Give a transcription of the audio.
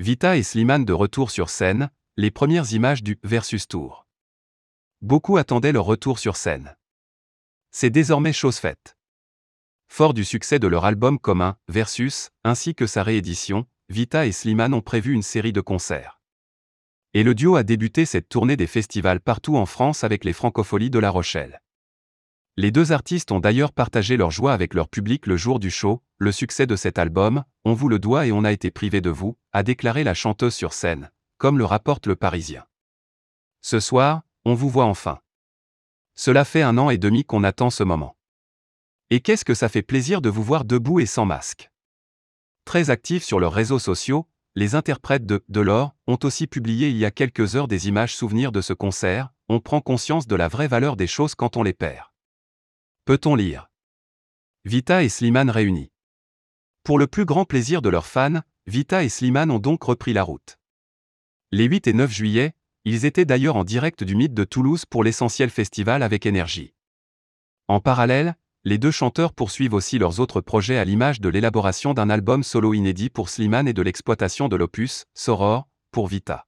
Vita et Slimane de retour sur scène, les premières images du Versus Tour. Beaucoup attendaient leur retour sur scène. C'est désormais chose faite. Fort du succès de leur album commun, Versus, ainsi que sa réédition, Vita et Slimane ont prévu une série de concerts. Et le duo a débuté cette tournée des festivals partout en France avec les Francopholies de La Rochelle. Les deux artistes ont d'ailleurs partagé leur joie avec leur public le jour du show, le succès de cet album, on vous le doit et on a été privé de vous, a déclaré la chanteuse sur scène, comme le rapporte le Parisien. Ce soir, on vous voit enfin. Cela fait un an et demi qu'on attend ce moment. Et qu'est-ce que ça fait plaisir de vous voir debout et sans masque. Très actifs sur leurs réseaux sociaux, les interprètes de Delors ont aussi publié il y a quelques heures des images souvenirs de ce concert, on prend conscience de la vraie valeur des choses quand on les perd. Peut-on lire? Vita et Slimane réunis. Pour le plus grand plaisir de leurs fans, Vita et Slimane ont donc repris la route. Les 8 et 9 juillet, ils étaient d'ailleurs en direct du Mythe de Toulouse pour l'essentiel festival avec énergie. En parallèle, les deux chanteurs poursuivent aussi leurs autres projets à l'image de l'élaboration d'un album solo inédit pour Slimane et de l'exploitation de l'opus, Soror, pour Vita.